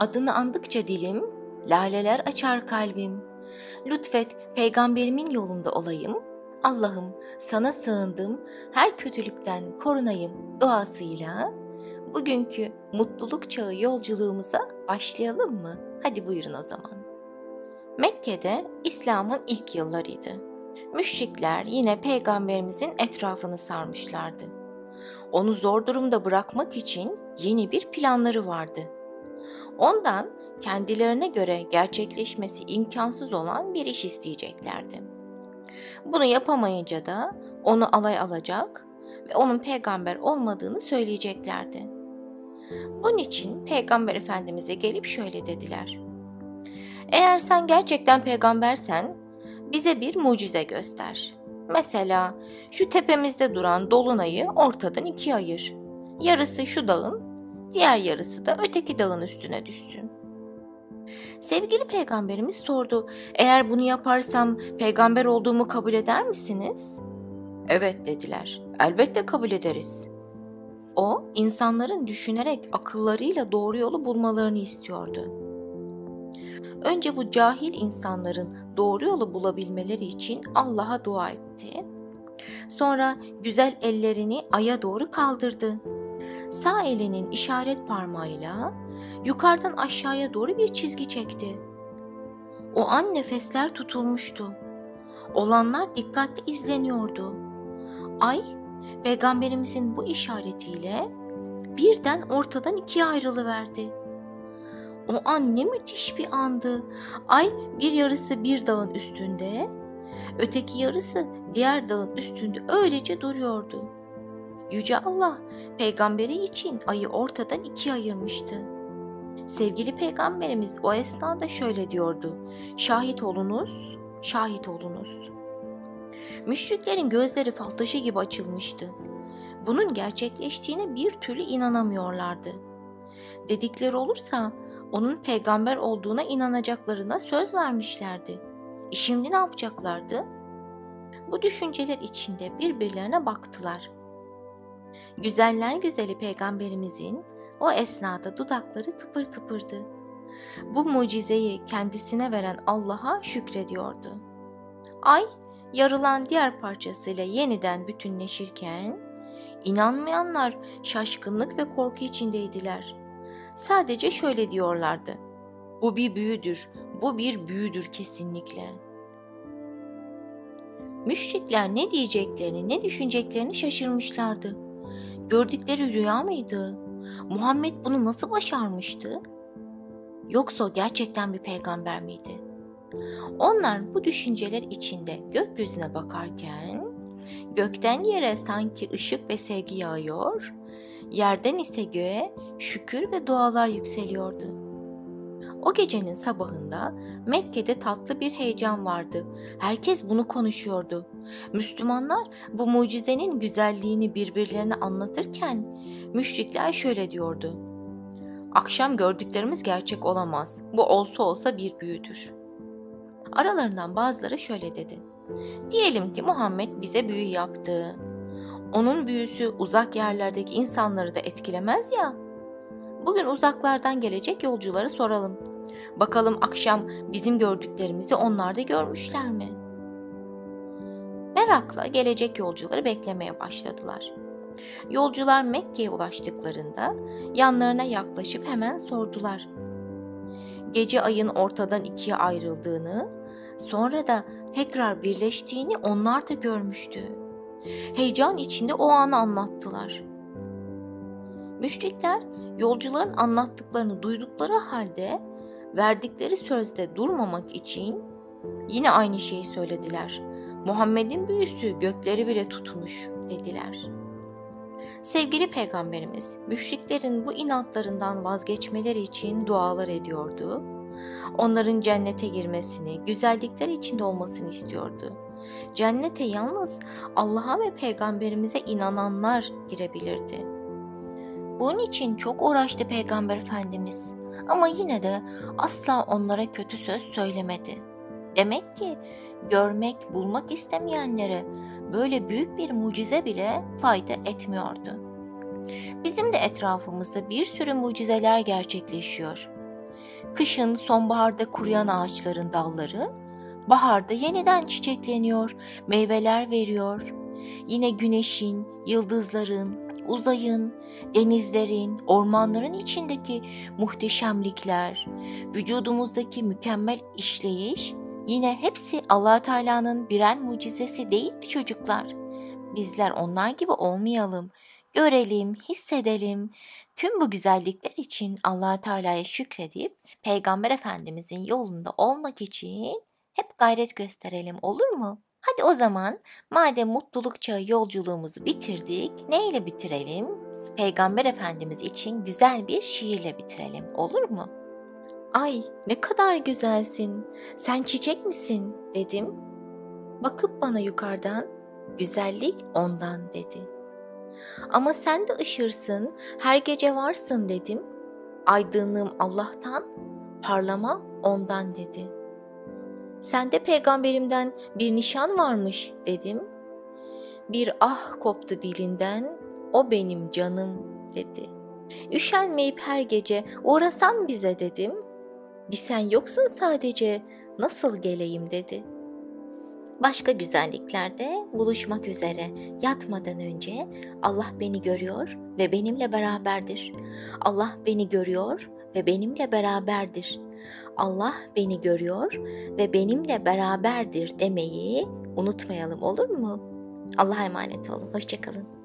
Adını andıkça dilim, laleler açar kalbim. Lütfet peygamberimin yolunda olayım. Allah'ım sana sığındım, her kötülükten korunayım duasıyla bugünkü mutluluk çağı yolculuğumuza başlayalım mı? Hadi buyurun o zaman. Mekke'de İslam'ın ilk yıllarıydı. Müşrikler yine peygamberimizin etrafını sarmışlardı. Onu zor durumda bırakmak için yeni bir planları vardı. Ondan kendilerine göre gerçekleşmesi imkansız olan bir iş isteyeceklerdi. Bunu yapamayınca da onu alay alacak ve onun peygamber olmadığını söyleyeceklerdi. Bunun için Peygamber Efendimiz'e gelip şöyle dediler. Eğer sen gerçekten peygambersen bize bir mucize göster. Mesela şu tepemizde duran dolunayı ortadan ikiye ayır. Yarısı şu dağın, diğer yarısı da öteki dağın üstüne düşsün. Sevgili peygamberimiz sordu. Eğer bunu yaparsam peygamber olduğumu kabul eder misiniz? Evet dediler. Elbette kabul ederiz. O, insanların düşünerek akıllarıyla doğru yolu bulmalarını istiyordu. Önce bu cahil insanların doğru yolu bulabilmeleri için Allah'a dua etti. Sonra güzel ellerini aya doğru kaldırdı. Sağ elinin işaret parmağıyla yukarıdan aşağıya doğru bir çizgi çekti. O an nefesler tutulmuştu. Olanlar dikkatli izleniyordu. Ay, peygamberimizin bu işaretiyle birden ortadan ikiye ayrılıverdi. O an ne müthiş bir andı. Ay bir yarısı bir dağın üstünde, öteki yarısı diğer dağın üstünde öylece duruyordu. Yüce Allah peygamberi için ayı ortadan ikiye ayırmıştı. Sevgili peygamberimiz o esnada şöyle diyordu. Şahit olunuz, şahit olunuz. Müşriklerin gözleri fal taşı gibi açılmıştı. Bunun gerçekleştiğine bir türlü inanamıyorlardı. Dedikleri olursa onun peygamber olduğuna inanacaklarına söz vermişlerdi. E şimdi ne yapacaklardı? Bu düşünceler içinde birbirlerine baktılar. Güzeller güzeli peygamberimizin o esnada dudakları kıpır kıpırdı. Bu mucizeyi kendisine veren Allah'a şükrediyordu. Ay yarılan diğer parçasıyla yeniden bütünleşirken inanmayanlar şaşkınlık ve korku içindeydiler. Sadece şöyle diyorlardı. Bu bir büyüdür, bu bir büyüdür kesinlikle. Müşrikler ne diyeceklerini, ne düşüneceklerini şaşırmışlardı. Gördükleri rüya mıydı? Muhammed bunu nasıl başarmıştı? Yoksa gerçekten bir peygamber miydi? Onlar bu düşünceler içinde gökyüzüne bakarken gökten yere sanki ışık ve sevgi yağıyor, yerden ise göğe şükür ve dualar yükseliyordu. O gecenin sabahında Mekke'de tatlı bir heyecan vardı. Herkes bunu konuşuyordu. Müslümanlar bu mucizenin güzelliğini birbirlerine anlatırken müşrikler şöyle diyordu. Akşam gördüklerimiz gerçek olamaz. Bu olsa olsa bir büyüdür. Aralarından bazıları şöyle dedi. Diyelim ki Muhammed bize büyü yaptı. Onun büyüsü uzak yerlerdeki insanları da etkilemez ya. Bugün uzaklardan gelecek yolcuları soralım. Bakalım akşam bizim gördüklerimizi onlar da görmüşler mi? Merakla gelecek yolcuları beklemeye başladılar. Yolcular Mekke'ye ulaştıklarında yanlarına yaklaşıp hemen sordular. Gece ayın ortadan ikiye ayrıldığını, sonra da tekrar birleştiğini onlar da görmüştü. Heyecan içinde o anı anlattılar. Müşrikler yolcuların anlattıklarını duydukları halde verdikleri sözde durmamak için yine aynı şeyi söylediler. Muhammed'in büyüsü gökleri bile tutmuş dediler. Sevgili peygamberimiz müşriklerin bu inatlarından vazgeçmeleri için dualar ediyordu. Onların cennete girmesini, güzellikler içinde olmasını istiyordu. Cennete yalnız Allah'a ve peygamberimize inananlar girebilirdi. Bunun için çok uğraştı peygamber efendimiz ama yine de asla onlara kötü söz söylemedi. Demek ki görmek, bulmak istemeyenlere böyle büyük bir mucize bile fayda etmiyordu. Bizim de etrafımızda bir sürü mucizeler gerçekleşiyor. Kışın sonbaharda kuruyan ağaçların dalları baharda yeniden çiçekleniyor, meyveler veriyor. Yine güneşin, yıldızların, uzayın, denizlerin, ormanların içindeki muhteşemlikler, vücudumuzdaki mükemmel işleyiş yine hepsi Allah Teala'nın birer mucizesi değil mi çocuklar? Bizler onlar gibi olmayalım. Görelim, hissedelim. Tüm bu güzellikler için Allah Teala'ya şükredip Peygamber Efendimizin yolunda olmak için hep gayret gösterelim olur mu? Hadi o zaman madem mutluluk çağı yolculuğumuzu bitirdik, neyle bitirelim? Peygamber Efendimiz için güzel bir şiirle bitirelim olur mu? Ay ne kadar güzelsin, sen çiçek misin dedim. Bakıp bana yukarıdan, güzellik ondan dedi. Ama sen de ışırsın, her gece varsın dedim. Aydınlığım Allah'tan, parlama ondan dedi.'' Sende peygamberimden bir nişan varmış dedim. Bir ah koptu dilinden, o benim canım dedi. Üşenmeyip her gece uğrasan bize dedim. Bir sen yoksun sadece, nasıl geleyim dedi. Başka güzelliklerde buluşmak üzere yatmadan önce Allah beni görüyor ve benimle beraberdir. Allah beni görüyor ve benimle beraberdir. Allah beni görüyor ve benimle beraberdir demeyi unutmayalım olur mu? Allah'a emanet olun. Hoşçakalın.